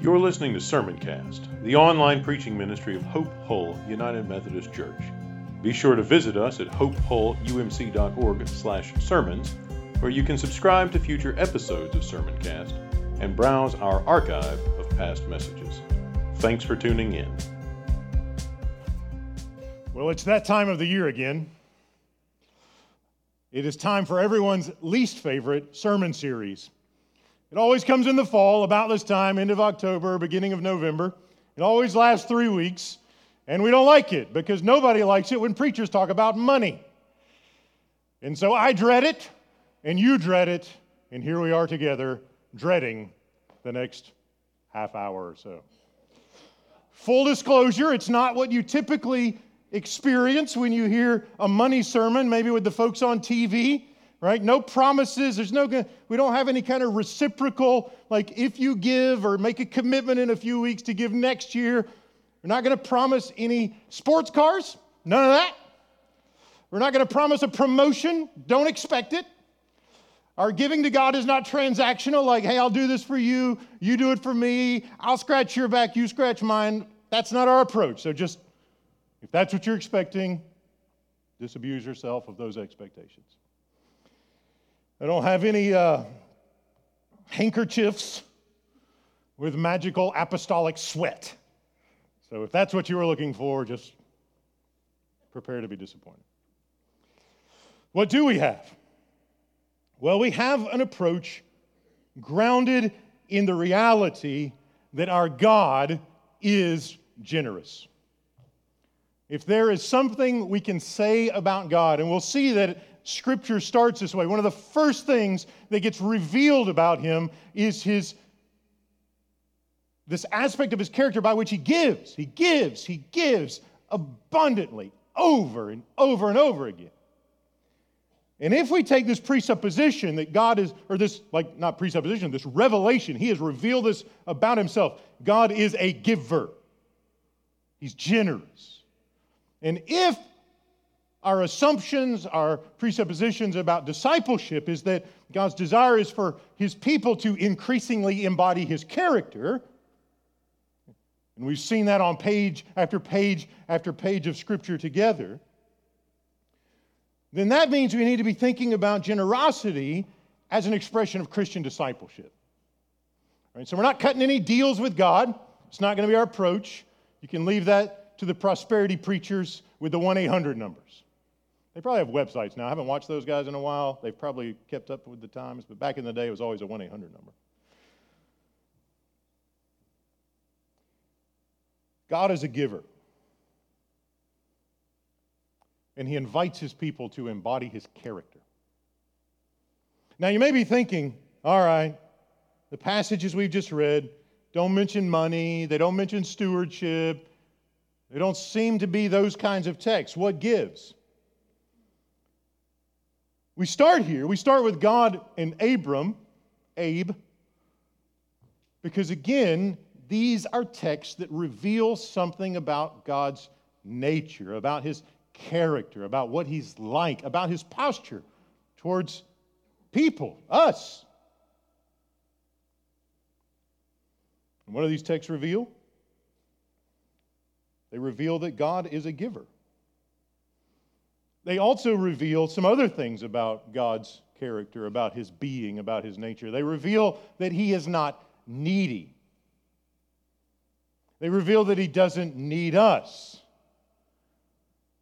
You're listening to Sermoncast, the online preaching ministry of Hope Hull United Methodist Church. Be sure to visit us at hopehullumc.org/sermons, where you can subscribe to future episodes of Sermoncast and browse our archive of past messages. Thanks for tuning in. Well, it's that time of the year again. It is time for everyone's least favorite sermon series. It always comes in the fall, about this time, end of October, beginning of November. It always lasts three weeks, and we don't like it because nobody likes it when preachers talk about money. And so I dread it, and you dread it, and here we are together dreading the next half hour or so. Full disclosure, it's not what you typically experience when you hear a money sermon, maybe with the folks on TV right? No promises. There's no, we don't have any kind of reciprocal, like if you give or make a commitment in a few weeks to give next year. We're not going to promise any sports cars, none of that. We're not going to promise a promotion, don't expect it. Our giving to God is not transactional, like, hey, I'll do this for you, you do it for me, I'll scratch your back, you scratch mine. That's not our approach. So just, if that's what you're expecting, disabuse yourself of those expectations. I don't have any uh, handkerchiefs with magical apostolic sweat. So if that's what you were looking for, just prepare to be disappointed. What do we have? Well, we have an approach grounded in the reality that our God is generous. If there is something we can say about God, and we'll see that Scripture starts this way. One of the first things that gets revealed about him is his this aspect of his character by which he gives. He gives, he gives abundantly over and over and over again. And if we take this presupposition that God is, or this, like, not presupposition, this revelation, he has revealed this about himself. God is a giver, he's generous. And if our assumptions, our presuppositions about discipleship is that God's desire is for his people to increasingly embody his character. And we've seen that on page after page after page of scripture together. Then that means we need to be thinking about generosity as an expression of Christian discipleship. Right, so we're not cutting any deals with God. It's not going to be our approach. You can leave that to the prosperity preachers with the 1 800 numbers. They probably have websites now. I haven't watched those guys in a while. They've probably kept up with the times, but back in the day, it was always a 1 800 number. God is a giver. And he invites his people to embody his character. Now, you may be thinking, all right, the passages we've just read don't mention money, they don't mention stewardship, they don't seem to be those kinds of texts. What gives? We start here. We start with God and Abram, Abe, because again, these are texts that reveal something about God's nature, about his character, about what he's like, about his posture towards people, us. And what do these texts reveal? They reveal that God is a giver. They also reveal some other things about God's character, about his being, about his nature. They reveal that he is not needy. They reveal that he doesn't need us.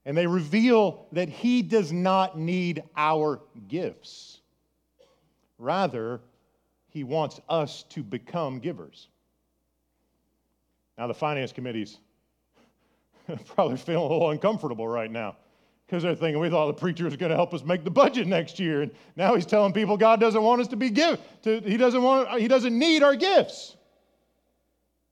And they reveal that he does not need our gifts. Rather, he wants us to become givers. Now, the finance committee's probably feeling a little uncomfortable right now because they're thinking we thought the preacher was going to help us make the budget next year and now he's telling people god doesn't want us to be give to, he doesn't want he doesn't need our gifts.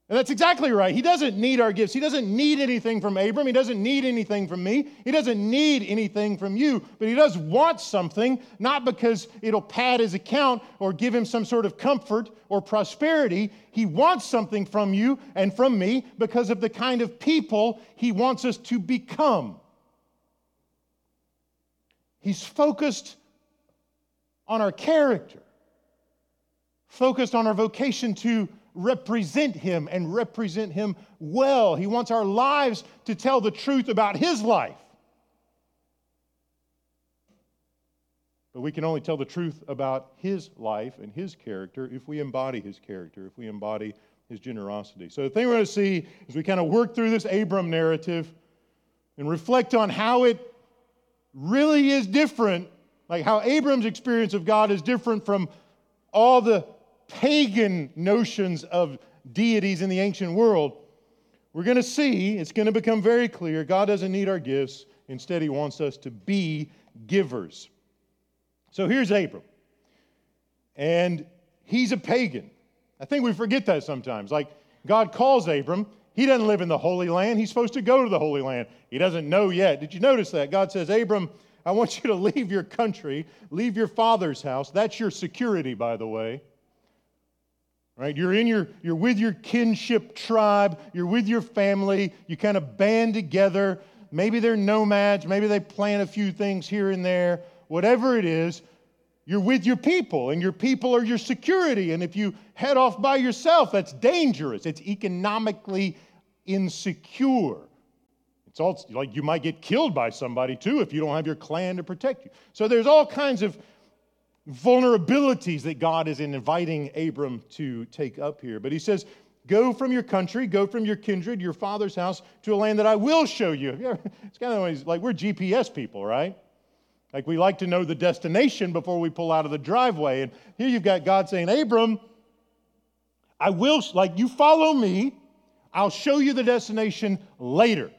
And that's exactly right. He doesn't need our gifts. He doesn't need anything from abram. He doesn't need anything from me. He doesn't need anything from you. But he does want something not because it'll pad his account or give him some sort of comfort or prosperity. He wants something from you and from me because of the kind of people he wants us to become He's focused on our character, focused on our vocation to represent Him and represent Him well. He wants our lives to tell the truth about His life. But we can only tell the truth about His life and His character if we embody His character, if we embody His generosity. So, the thing we're going to see as we kind of work through this Abram narrative and reflect on how it really is different, like how Abram's experience of God is different from all the pagan notions of deities in the ancient world, we're going to see, it's going to become very clear, God doesn't need our gifts. Instead, He wants us to be givers. So here's Abram. And he's a pagan. I think we forget that sometimes. Like, God calls Abram. He doesn't live in the Holy Land. He's supposed to go to the Holy Land. He doesn't know yet. Did you notice that? God says, Abram, I want you to leave your country, leave your father's house. That's your security, by the way. Right? You're in your, you're with your kinship tribe, you're with your family, you kind of band together. Maybe they're nomads, maybe they plant a few things here and there. Whatever it is, you're with your people, and your people are your security. And if you head off by yourself, that's dangerous. It's economically insecure. It's all like you might get killed by somebody too if you don't have your clan to protect you. So there's all kinds of vulnerabilities that God is inviting Abram to take up here. But he says, Go from your country, go from your kindred, your father's house, to a land that I will show you. It's kind of like we're GPS people, right? Like we like to know the destination before we pull out of the driveway. And here you've got God saying, Abram, I will, like you follow me, I'll show you the destination later.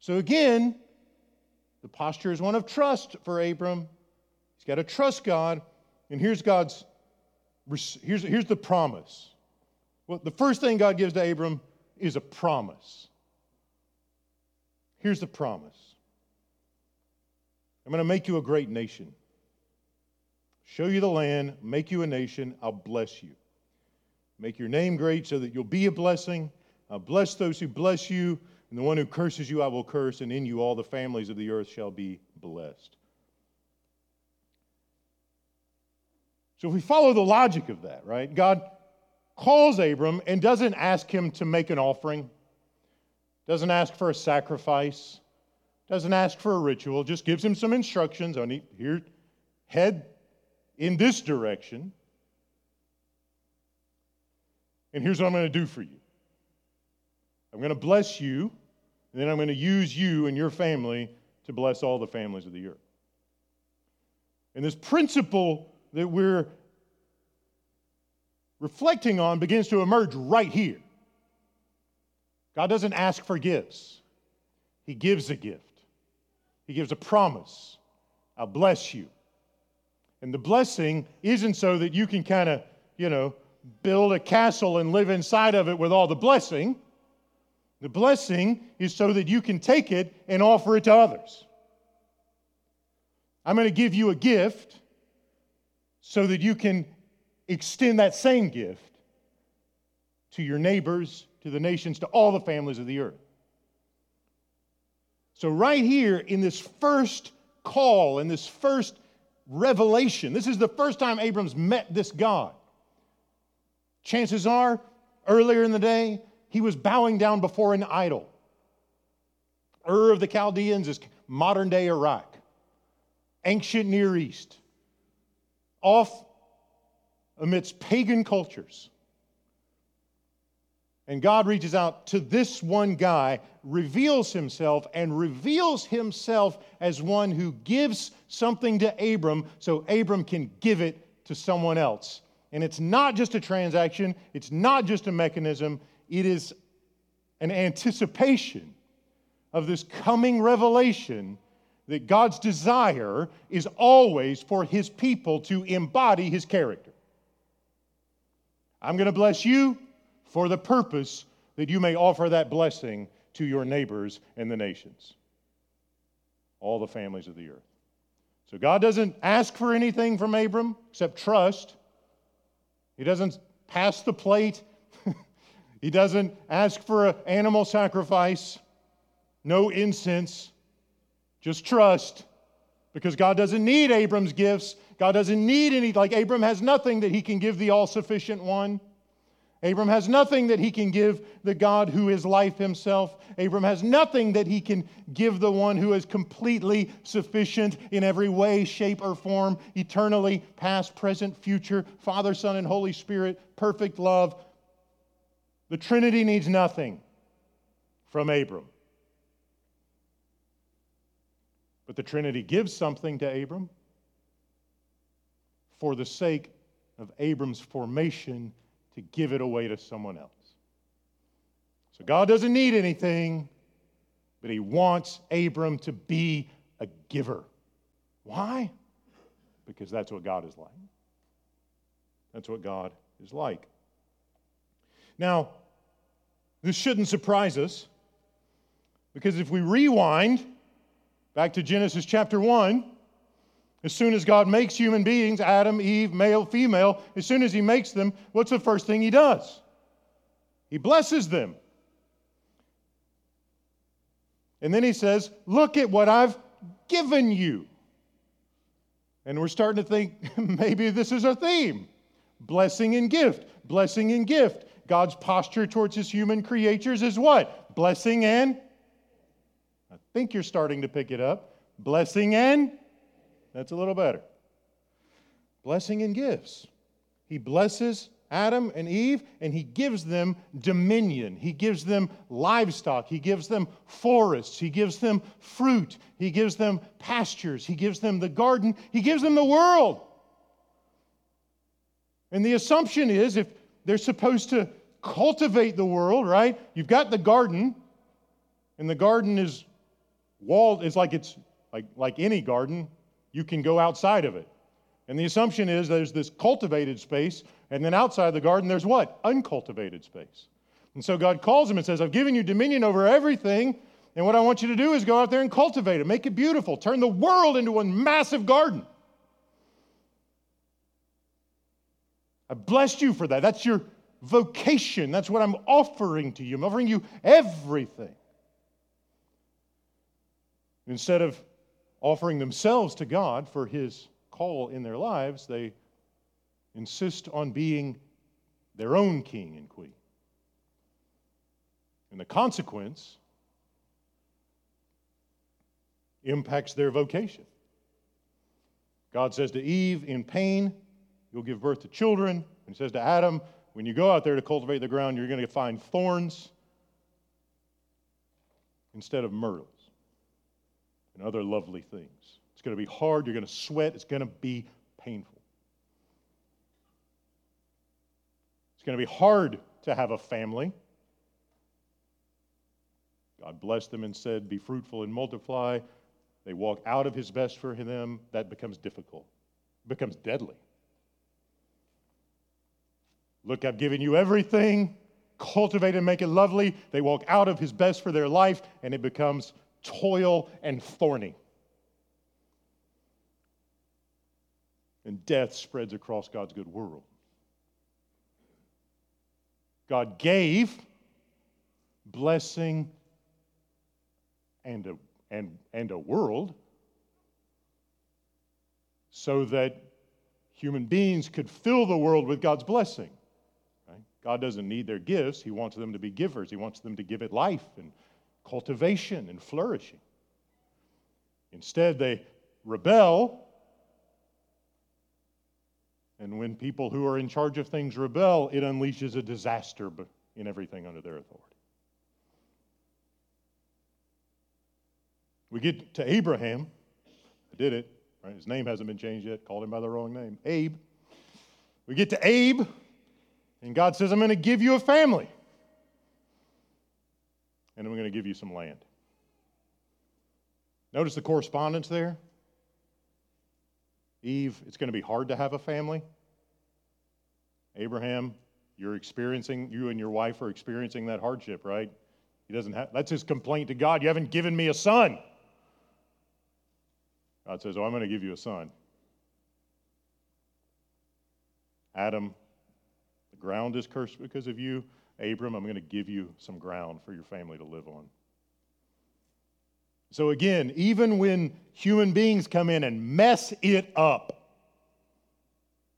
So again, the posture is one of trust for Abram He's got to trust God. And here's God's, here's, here's the promise. Well, the first thing God gives to Abram is a promise. Here's the promise I'm going to make you a great nation, show you the land, make you a nation, I'll bless you. Make your name great so that you'll be a blessing. I'll bless those who bless you, and the one who curses you I will curse, and in you all the families of the earth shall be blessed. So if we follow the logic of that, right? God calls Abram and doesn't ask him to make an offering, doesn't ask for a sacrifice, doesn't ask for a ritual, just gives him some instructions on here, head in this direction. And here's what I'm going to do for you I'm going to bless you, and then I'm going to use you and your family to bless all the families of the earth. And this principle that we're reflecting on begins to emerge right here. God doesn't ask for gifts, He gives a gift. He gives a promise I'll bless you. And the blessing isn't so that you can kind of, you know, build a castle and live inside of it with all the blessing. The blessing is so that you can take it and offer it to others. I'm going to give you a gift so that you can extend that same gift to your neighbors, to the nations, to all the families of the earth. So, right here in this first call, in this first revelation, this is the first time Abram's met this God. Chances are, earlier in the day, he was bowing down before an idol. Ur of the Chaldeans is modern day Iraq, ancient Near East off amidst pagan cultures. And God reaches out to this one guy, reveals himself, and reveals himself as one who gives something to Abram so Abram can give it to someone else. And it's not just a transaction, it's not just a mechanism, it is an anticipation of this coming revelation that God's desire is always for his people to embody his character. I'm going to bless you for the purpose that you may offer that blessing to your neighbors and the nations, all the families of the earth. So God doesn't ask for anything from Abram except trust. He doesn't pass the plate. he doesn't ask for an animal sacrifice, no incense. Just trust because God doesn't need Abram's gifts. God doesn't need any, like Abram has nothing that he can give the all sufficient one. Abram has nothing that he can give the God who is life himself. Abram has nothing that he can give the one who is completely sufficient in every way, shape, or form, eternally, past, present, future, Father, Son, and Holy Spirit, perfect love. The Trinity needs nothing from Abram. But the Trinity gives something to Abram for the sake of Abram's formation to give it away to someone else. So God doesn't need anything, but He wants Abram to be a giver. Why? Because that's what God is like. That's what God is like. Now, this shouldn't surprise us because if we rewind back to Genesis chapter 1, as soon as God makes human beings, Adam, Eve, male, female, as soon as He makes them, what's the first thing He does? He blesses them. And then He says, Look at what I've given you. And we're starting to think maybe this is a theme blessing and gift, blessing and gift. God's posture towards His human creatures is what? Blessing and I think you're starting to pick it up. Blessing and that's a little better. Blessing and gifts. He blesses Adam and Eve, and he gives them dominion. He gives them livestock. He gives them forests. He gives them fruit. He gives them pastures. He gives them the garden. He gives them the world. And the assumption is if they're supposed to cultivate the world, right? You've got the garden, and the garden is walled, it's like it's like, like any garden you can go outside of it. And the assumption is there's this cultivated space, and then outside the garden, there's what? Uncultivated space. And so God calls him and says, I've given you dominion over everything, and what I want you to do is go out there and cultivate it, make it beautiful, turn the world into one massive garden. I blessed you for that. That's your vocation. That's what I'm offering to you. I'm offering you everything. Instead of offering themselves to God for His call in their lives, they insist on being their own king and queen. And the consequence impacts their vocation. God says to Eve, in pain, you'll give birth to children. And he says to Adam, when you go out there to cultivate the ground, you're going to find thorns instead of myrtles and other lovely things. It's going to be hard. You're going to sweat. It's going to be painful. It's going to be hard to have a family. God blessed them and said, Be fruitful and multiply. They walk out of his best for them. That becomes difficult, it becomes deadly. Look, I've given you everything. Cultivate and make it lovely. They walk out of his best for their life, and it becomes toil, and thorny. And death spreads across God's good world. God gave blessing and a, and, and a world so that human beings could fill the world with God's blessing. Right? God doesn't need their gifts, He wants them to be givers, He wants them to give it life and cultivation and flourishing. Instead, they rebel. And when people who are in charge of things rebel, it unleashes a disaster in everything under their authority. We get to Abraham. I did it. Right? His name hasn't been changed yet. Called him by the wrong name. Abe. We get to Abe, and God says, I'm going to give you a family and I'm going to give you some land. Notice the correspondence there. Eve, it's going to be hard to have a family. Abraham, you're experiencing, you and your wife are experiencing that hardship, right? He doesn't have, that's his complaint to God. You haven't given me a son. God says, Oh, I'm going to give you a son. Adam, the ground is cursed because of you. Abram, I'm going to give you some ground for your family to live on. So, again, even when human beings come in and mess it up,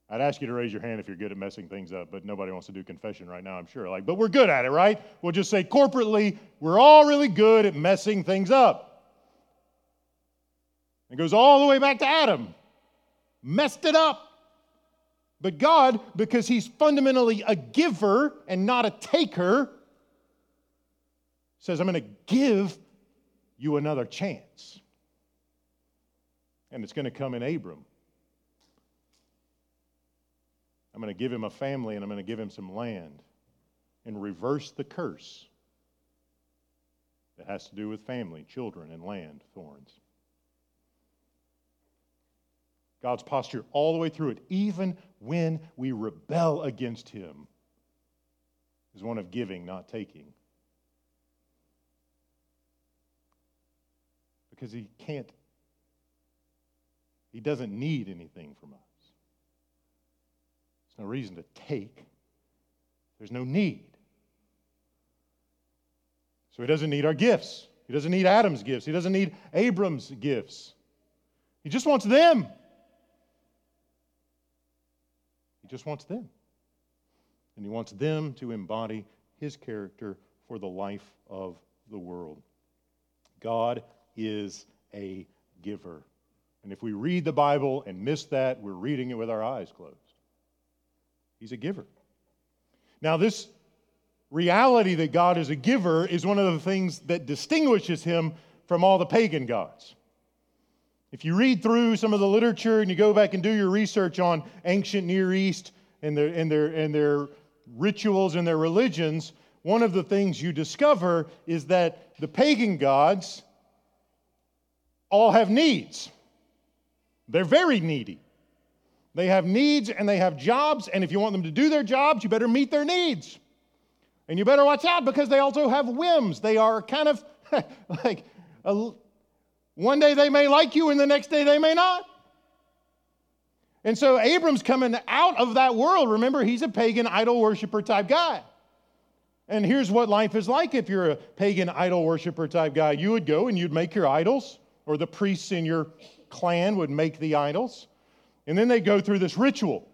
I'd ask you to raise your hand if you're good at messing things up, but nobody wants to do confession right now, I'm sure. Like, but we're good at it, right? We'll just say corporately, we're all really good at messing things up. It goes all the way back to Adam. Messed it up. But God, because He's fundamentally a giver and not a taker, says, I'm going to give you another chance. And it's going to come in Abram. I'm going to give him a family and I'm going to give him some land and reverse the curse that has to do with family, children, and land, thorns. God's posture all the way through it, even when we rebel against Him, is one of giving, not taking. Because He can't, He doesn't need anything from us. There's no reason to take, there's no need. So He doesn't need our gifts. He doesn't need Adam's gifts. He doesn't need Abram's gifts. He just wants them. Just wants them. And he wants them to embody his character for the life of the world. God is a giver. And if we read the Bible and miss that, we're reading it with our eyes closed. He's a giver. Now, this reality that God is a giver is one of the things that distinguishes him from all the pagan gods. If you read through some of the literature and you go back and do your research on ancient Near East and their, and their, and their rituals and their religions, one of the things you discover is that the pagan gods all have needs. They're very needy. They have needs and they have jobs, and if you want them to do their jobs, you better meet their needs. And you better watch out because they also have whims. They are kind of like a, one day they may like you, and the next day they may not. And so Abram's coming out of that world. Remember, he's a pagan idol worshiper type guy. And here's what life is like if you're a pagan idol worshiper type guy. You would go and you'd make your idols, or the priests in your clan would make the idols. And then they go through this ritual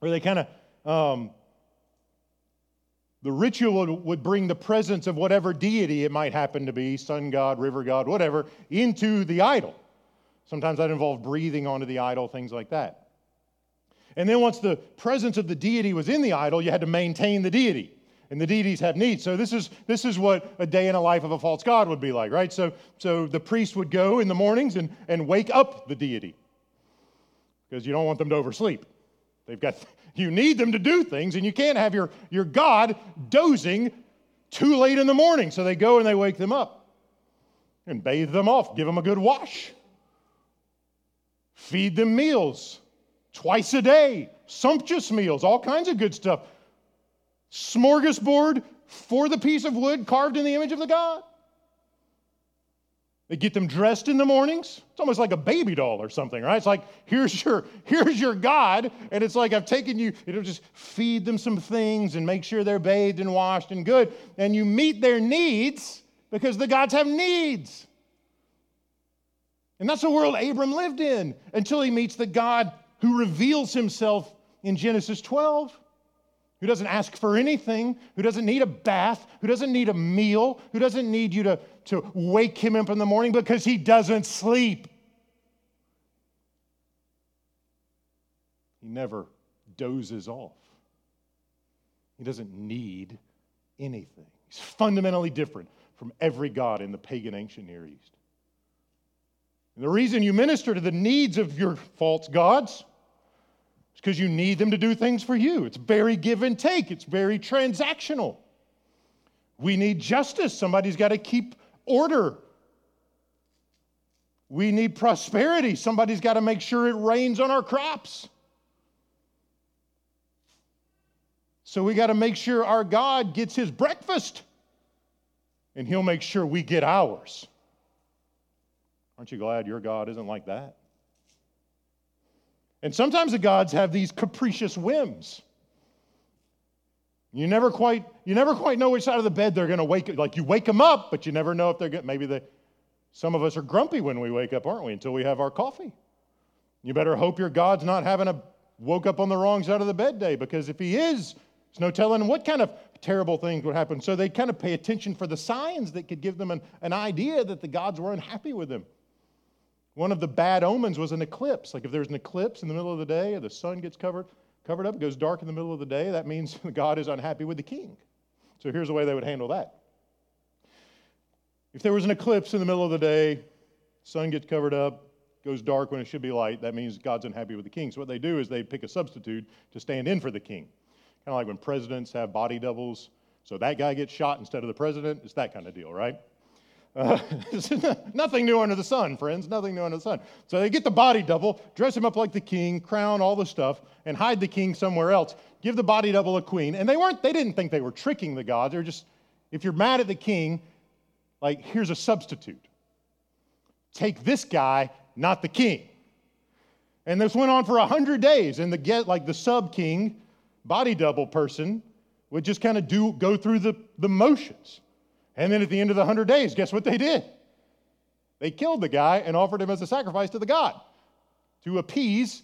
where they kind of um, the ritual would bring the presence of whatever deity it might happen to be sun god, river god, whatever into the idol. Sometimes that involved breathing onto the idol, things like that. And then once the presence of the deity was in the idol, you had to maintain the deity. And the deities have needs. So this is, this is what a day in a life of a false god would be like, right? So, so the priest would go in the mornings and, and wake up the deity because you don't want them to oversleep. They've got, you need them to do things, and you can't have your, your God dozing too late in the morning. So they go and they wake them up and bathe them off, give them a good wash, feed them meals twice a day, sumptuous meals, all kinds of good stuff. Smorgasbord for the piece of wood carved in the image of the God. They get them dressed in the mornings. It's almost like a baby doll or something, right? It's like, here's your, here's your God. And it's like, I've taken you, it'll just feed them some things and make sure they're bathed and washed and good. And you meet their needs because the gods have needs. And that's the world Abram lived in until he meets the God who reveals himself in Genesis 12 who doesn't ask for anything, who doesn't need a bath, who doesn't need a meal, who doesn't need you to, to wake him up in the morning because he doesn't sleep. He never dozes off. He doesn't need anything. He's fundamentally different from every God in the pagan ancient Near East. And the reason you minister to the needs of your false gods is because you need them to do things for you. It's very give and take, it's very transactional. We need justice. Somebody's got to keep order. We need prosperity. Somebody's got to make sure it rains on our crops. So we got to make sure our God gets his breakfast, and he'll make sure we get ours. Aren't you glad your God isn't like that? And sometimes the gods have these capricious whims. You never quite, you never quite know which side of the bed they're going to wake. Like you wake them up, but you never know if they're going. Maybe they. Some of us are grumpy when we wake up, aren't we? Until we have our coffee. You better hope your God's not having a woke up on the wrong side of the bed day because if he is, there's no telling what kind of terrible things would happen. So they kind of pay attention for the signs that could give them an, an idea that the gods were unhappy with them. One of the bad omens was an eclipse. Like if there's an eclipse in the middle of the day, or the sun gets covered, covered up, it goes dark in the middle of the day, that means God is unhappy with the king. So here's the way they would handle that. If there was an eclipse in the middle of the day, sun gets covered up, goes dark when it should be light, that means God's unhappy with the king. So what they do is they pick a substitute to stand in for the king. Kind of like when presidents have body doubles. So that guy gets shot instead of the president. It's that kind of deal, right? Uh, nothing new under the sun, friends. Nothing new under the sun. So they get the body double, dress him up like the king, crown, all the stuff, and hide the king somewhere else. Give the body double a queen. And they weren't, they didn't think they were tricking the gods. They were just, if you're mad at the king, like, here's a substitute. Take this guy, not the king. And this went on for a hundred days, and the get like the sub king, body double person, would just kind of do go through the, the motions. And then at the end of the 100 days, guess what they did? They killed the guy and offered him as a sacrifice to the god to appease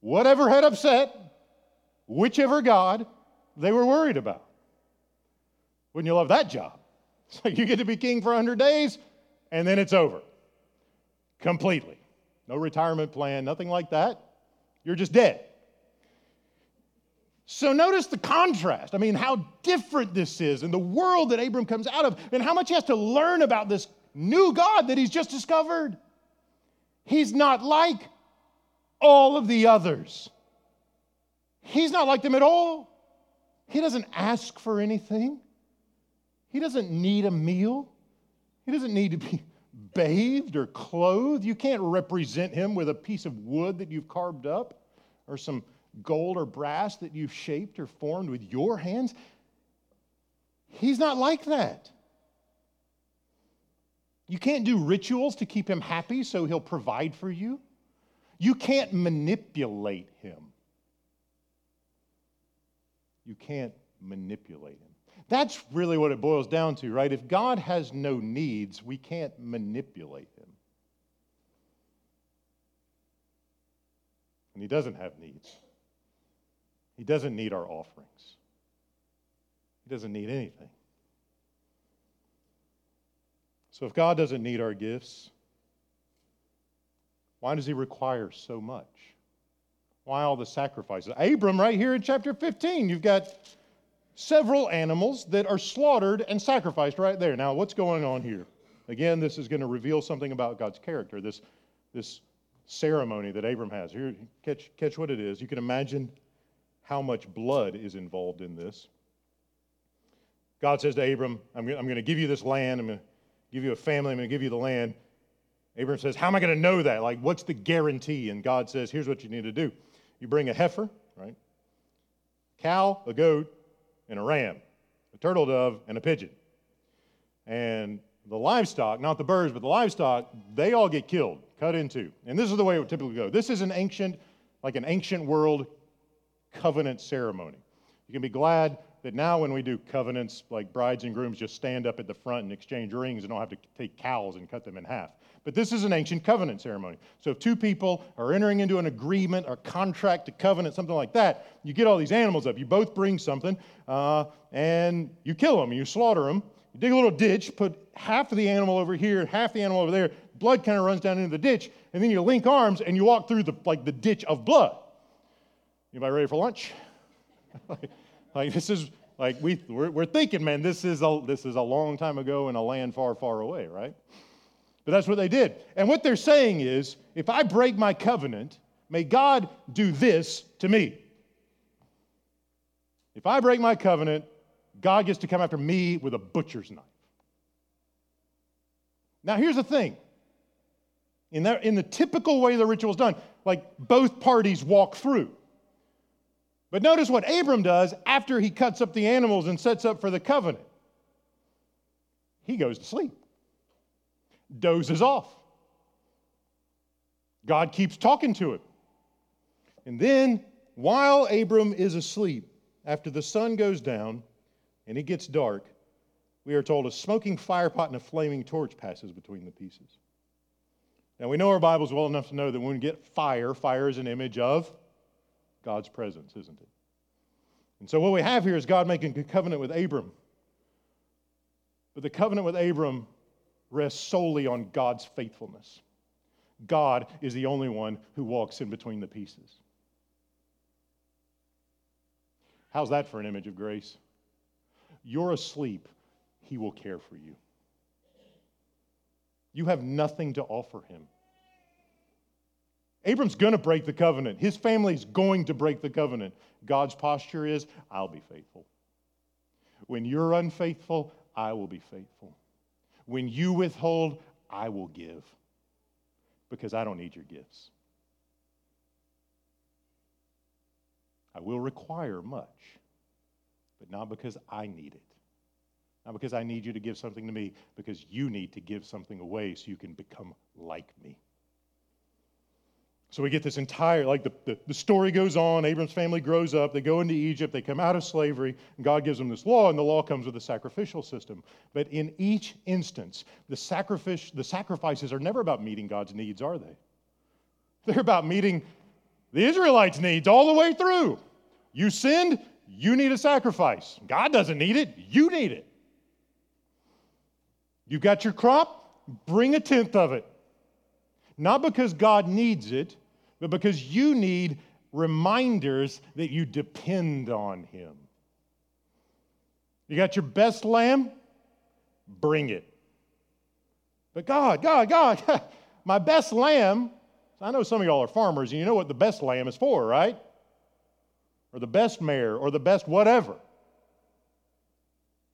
whatever had upset whichever god they were worried about. Wouldn't you love that job? It's like you get to be king for 100 days and then it's over completely. No retirement plan, nothing like that. You're just dead. So notice the contrast. I mean, how different this is in the world that Abram comes out of, and how much he has to learn about this new God that he's just discovered. He's not like all of the others. He's not like them at all. He doesn't ask for anything. He doesn't need a meal. He doesn't need to be bathed or clothed. You can't represent him with a piece of wood that you've carved up or some gold or brass that you've shaped or formed with your hands. He's not like that. You can't do rituals to keep him happy so he'll provide for you. You can't manipulate him. You can't manipulate him. That's really what it boils down to, right? If God has no needs, we can't manipulate him. And he doesn't have needs. He doesn't need our offerings, He doesn't need anything. So if God doesn't need our gifts, why does He require so much? Why all the sacrifices? Abram, right here in chapter 15, you've got several animals that are slaughtered and sacrificed right there. Now, what's going on here? Again, this is going to reveal something about God's character, this, this ceremony that Abram has. Here, catch, catch what it is. You can imagine how much blood is involved in this. God says to Abram, I'm, I'm going to give you this land. I'm going to give you a family. I'm going to give you the land. Abram says, How am I going to know that? Like, what's the guarantee? And God says, Here's what you need to do you bring a heifer, right? Cow, a goat, and a ram, a turtle dove, and a pigeon. And the livestock, not the birds, but the livestock, they all get killed, cut into. And this is the way it would typically go. This is an ancient, like an ancient world covenant ceremony. You can be glad that now when we do covenants, like brides and grooms just stand up at the front and exchange rings and don't have to take cows and cut them in half. But this is an ancient covenant ceremony. So if two people are entering into an agreement, a contract, a covenant, something like that, you get all these animals up. You both bring something, uh, and you kill them, you slaughter them. You dig a little ditch, put half of the animal over here, half the animal over there. Blood kind of runs down into the ditch, and then you link arms and you walk through the like the ditch of blood. Anybody ready for lunch? like, like, this is like we we're, we're, thinking, man, this is a this is a long time ago in a land far, far away, right? But that's what they did. And what they're saying is, if I break my covenant, may God do this to me. If I break my covenant, God gets to come after me with a butcher's knife. Now, here's the thing. In, that, in the typical way the ritual is done, like both parties walk through. But notice what Abram does after he cuts up the animals and sets up for the covenant. He goes to sleep, dozes off. God keeps talking to him. And then, while Abram is asleep, after the sun goes down and it gets dark, we are told a smoking firepot and a flaming torch passes between the pieces. Now, we know our Bibles well enough to know that when we get fire, fire is an image of God's presence, isn't it? And so, what we have here is God making a covenant with Abram. But the covenant with Abram rests solely on God's faithfulness. God is the only one who walks in between the pieces. How's that for an image of grace? You're asleep, He will care for you. You have nothing to offer Him. Abram's going to break the covenant. His family's going to break the covenant. God's posture is, I'll be faithful. When you're unfaithful, I will be faithful. When you withhold, I will give because I don't need your gifts. I will require much, but not because I need it. Not because I need you to give something to me, because you need to give something away so you can become like me. So we get this entire, like the, the, the, story goes on. Abram's family grows up. They go into Egypt. They come out of slavery. And God gives them this law, and the law comes with a sacrificial system. But in each instance, the, sacrifice, the sacrifices are never about meeting God's needs, are they? They're about meeting the Israelites' needs all the way through. You sinned, you need a sacrifice. God doesn't need it, you need it. You got your crop, bring a tenth of it. Not because God needs it, but because you need reminders that you depend on Him. You got your best lamb? Bring it. But God, God, God, my best lamb. I know some of y'all are farmers and you know what the best lamb is for, right? Or the best mare or the best whatever.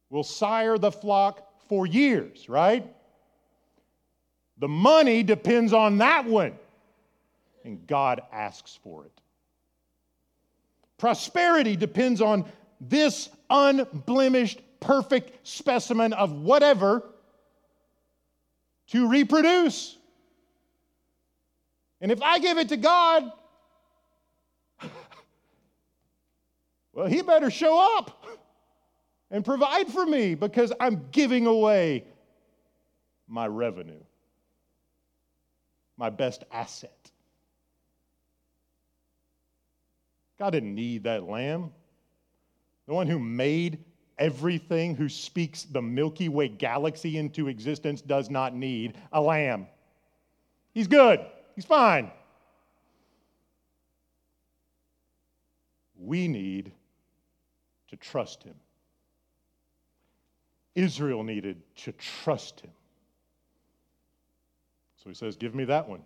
Will sire the flock for years, right? The money depends on that one and God asks for it. Prosperity depends on this unblemished, perfect specimen of whatever to reproduce. And if I give it to God, well, He better show up and provide for me because I'm giving away my revenue, my best asset. God didn't need that lamb. The one who made everything, who speaks the Milky Way galaxy into existence, does not need a lamb. He's good, he's fine. We need to trust him. Israel needed to trust him. So he says, Give me that one,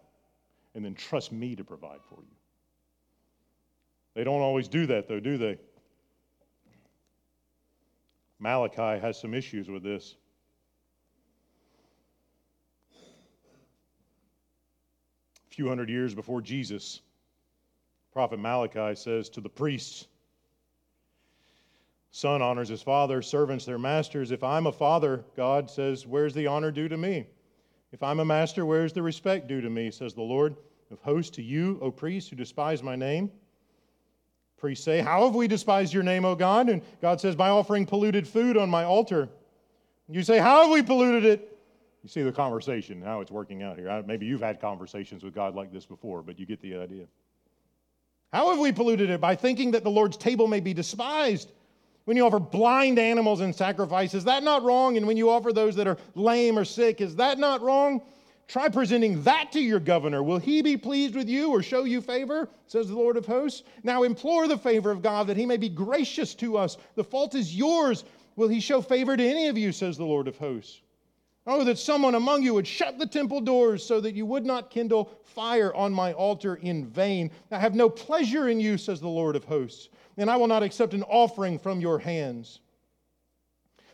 and then trust me to provide for you. They don't always do that, though, do they? Malachi has some issues with this. A few hundred years before Jesus, prophet Malachi says to the priests, Son honors his father, servants their masters. If I'm a father, God says, Where's the honor due to me? If I'm a master, where's the respect due to me? says the Lord of hosts to you, O priests who despise my name. Priests say, How have we despised your name, O God? And God says, By offering polluted food on my altar. You say, How have we polluted it? You see the conversation, how it's working out here. Maybe you've had conversations with God like this before, but you get the idea. How have we polluted it? By thinking that the Lord's table may be despised. When you offer blind animals in sacrifice, is that not wrong? And when you offer those that are lame or sick, is that not wrong? Try presenting that to your governor. Will he be pleased with you or show you favor? Says the Lord of hosts. Now implore the favor of God that he may be gracious to us. The fault is yours. Will he show favor to any of you? Says the Lord of hosts. Oh, that someone among you would shut the temple doors so that you would not kindle fire on my altar in vain. I have no pleasure in you, says the Lord of hosts, and I will not accept an offering from your hands.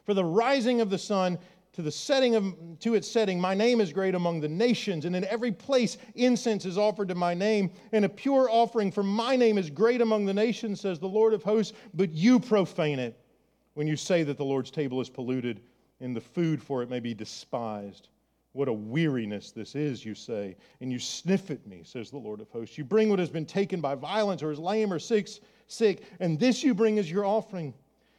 For the rising of the sun to the setting of to its setting my name is great among the nations and in every place incense is offered to my name and a pure offering for my name is great among the nations says the lord of hosts. But you profane it when you say that the lord's table is polluted and the food for it may be despised. What a weariness this is you say and you sniff at me says the lord of hosts. You bring what has been taken by violence or is lame or sick sick and this you bring as your offering.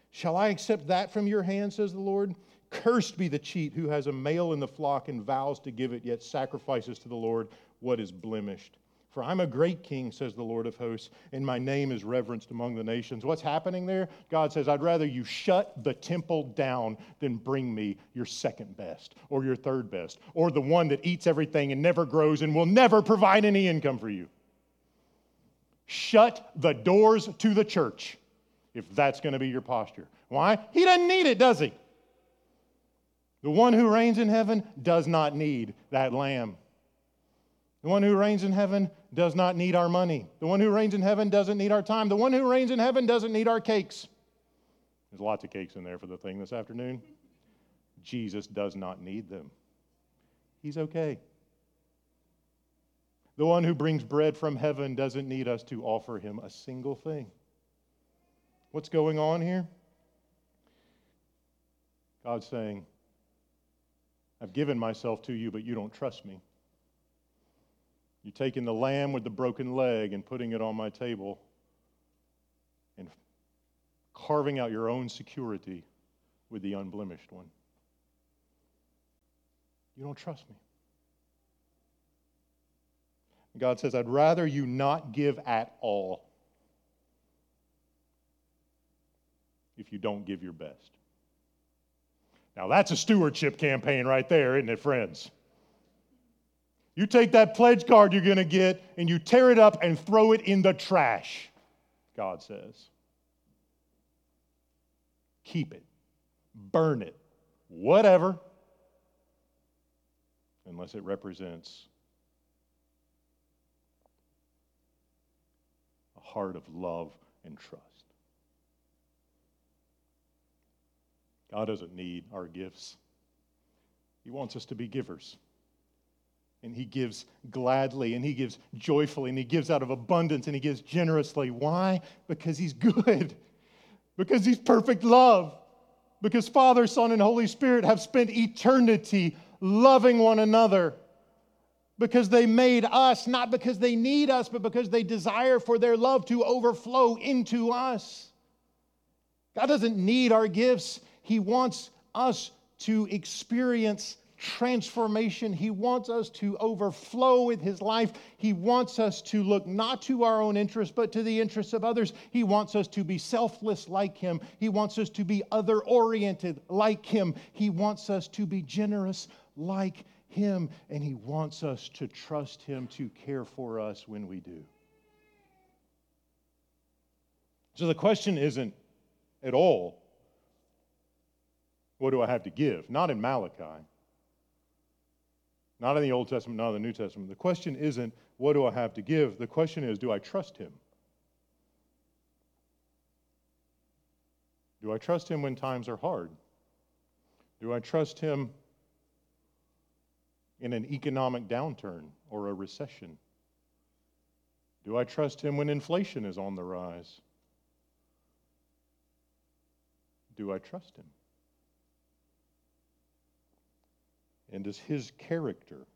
Shall i accept that from your hand? says the lord Cursed be the cheat who has a male in the flock and vows to give it, yet sacrifices to the Lord what is blemished. For I'm a great king, says the Lord of hosts, and my name is reverenced among the nations. What's happening there? God says, I'd rather you shut the temple down than bring me your second best, or your third best, or the one that eats everything and never grows and will never provide any income for you. Shut the doors to the church if that's going to be your posture. Why? He doesn't need it, does he? The one who reigns in heaven does not need that lamb. The one who reigns in heaven does not need our money. The one who reigns in heaven doesn't need our time. The one who reigns in heaven doesn't need our cakes. There's lots of cakes in there for the thing this afternoon. Jesus does not need them. He's okay. The one who brings bread from heaven doesn't need us to offer him a single thing. What's going on here? God's saying, I've given myself to you, but you don't trust me. You're taking the lamb with the broken leg and putting it on my table and carving out your own security with the unblemished one. You don't trust me. God says, I'd rather you not give at all if you don't give your best. Now, that's a stewardship campaign right there, isn't it, friends? You take that pledge card you're going to get and you tear it up and throw it in the trash, God says. Keep it, burn it, whatever, unless it represents a heart of love and trust. God doesn't need our gifts, He wants us to be givers. And He gives gladly, and He gives joyfully, and He gives out of abundance, and He gives generously. Why? Because He's good, because He's perfect love, because Father, Son, and Holy Spirit have spent eternity loving one another because they made us, not because they need us, but because they desire for their love to overflow into us. God doesn't need our gifts, he wants us to experience transformation. He wants us to overflow with His life. He wants us to look not to our own interests, but to the interests of others. He wants us to be selfless like Him. He wants us to be other oriented like Him. He wants us to be generous like Him. And He wants us to trust Him to care for us when we do. So the question isn't at all what do I have to give? Not in Malachi. Not in the Old Testament, not in the New Testament. The question isn't, what do I have to give? The question is, do I trust him? Do I trust him when times are hard? Do I trust him in an economic downturn or a recession? Do I trust him when inflation is on the rise? Do I trust him? And does his character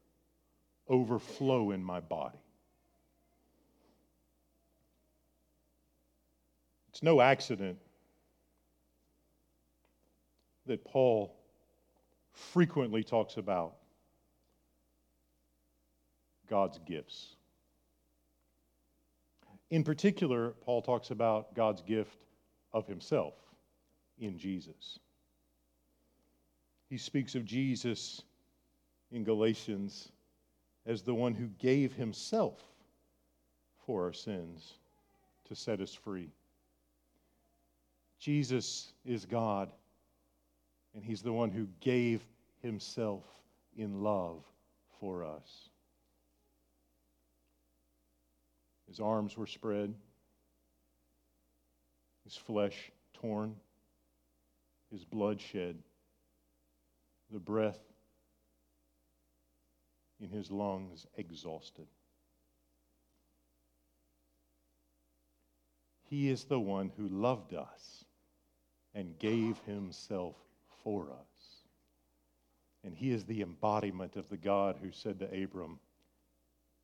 overflow in my body? It's no accident that Paul frequently talks about God's gifts. In particular, Paul talks about God's gift of himself in Jesus. He speaks of Jesus in Galatians as the one who gave himself for our sins to set us free. Jesus is God, and he's the one who gave himself in love for us. His arms were spread, his flesh torn, his blood shed, the breath in his lungs exhausted. He is the one who loved us and gave himself for us. And he is the embodiment of the God who said to Abram,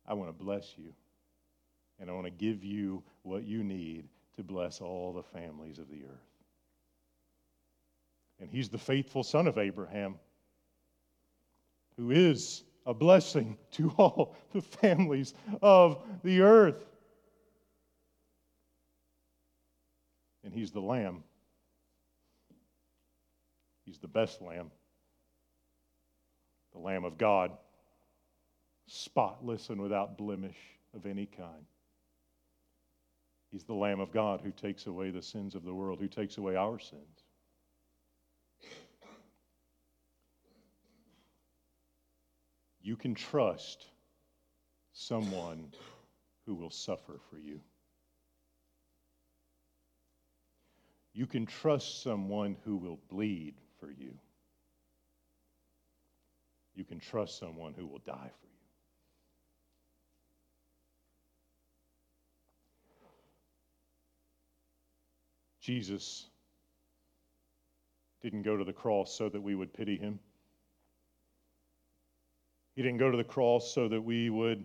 I want to bless you, and I want to give you what you need to bless all the families of the earth. And he's the faithful son of Abraham, who is a blessing to all the families of the earth. And he's the lamb. He's the best lamb, the lamb of God, spotless and without blemish of any kind. He's the Lamb of God who takes away the sins of the world, who takes away our sins. You can trust someone who will suffer for you. You can trust someone who will bleed for you. You can trust someone who will die for you. Jesus didn't go to the cross so that we would pity him. He didn't go to the cross so that we would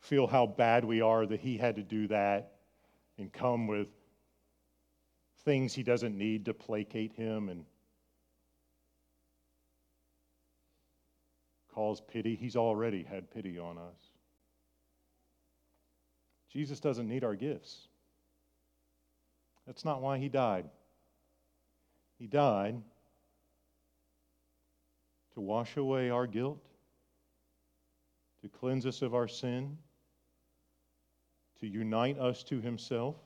feel how bad we are that he had to do that and come with things he doesn't need to placate him and cause pity. He's already had pity on us. Jesus doesn't need our gifts. That's not why he died. He died to wash away our guilt, to cleanse us of our sin, to unite us to himself,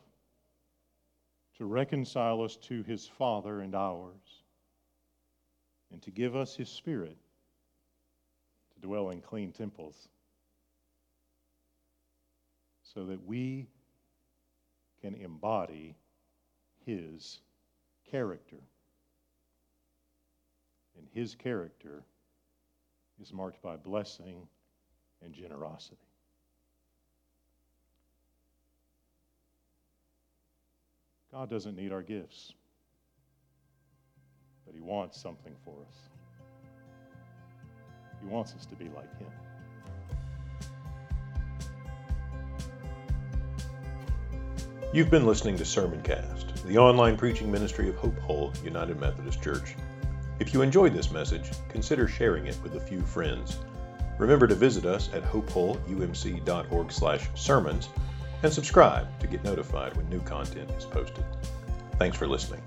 to reconcile us to his Father and ours, and to give us his Spirit to dwell in clean temples so that we can embody his character. And his character is marked by blessing and generosity. God doesn't need our gifts, but he wants something for us. He wants us to be like him. You've been listening to Sermoncast the online preaching ministry of Hope Hull United Methodist Church. If you enjoyed this message, consider sharing it with a few friends. Remember to visit us at hopehullumc.org/sermons and subscribe to get notified when new content is posted. Thanks for listening.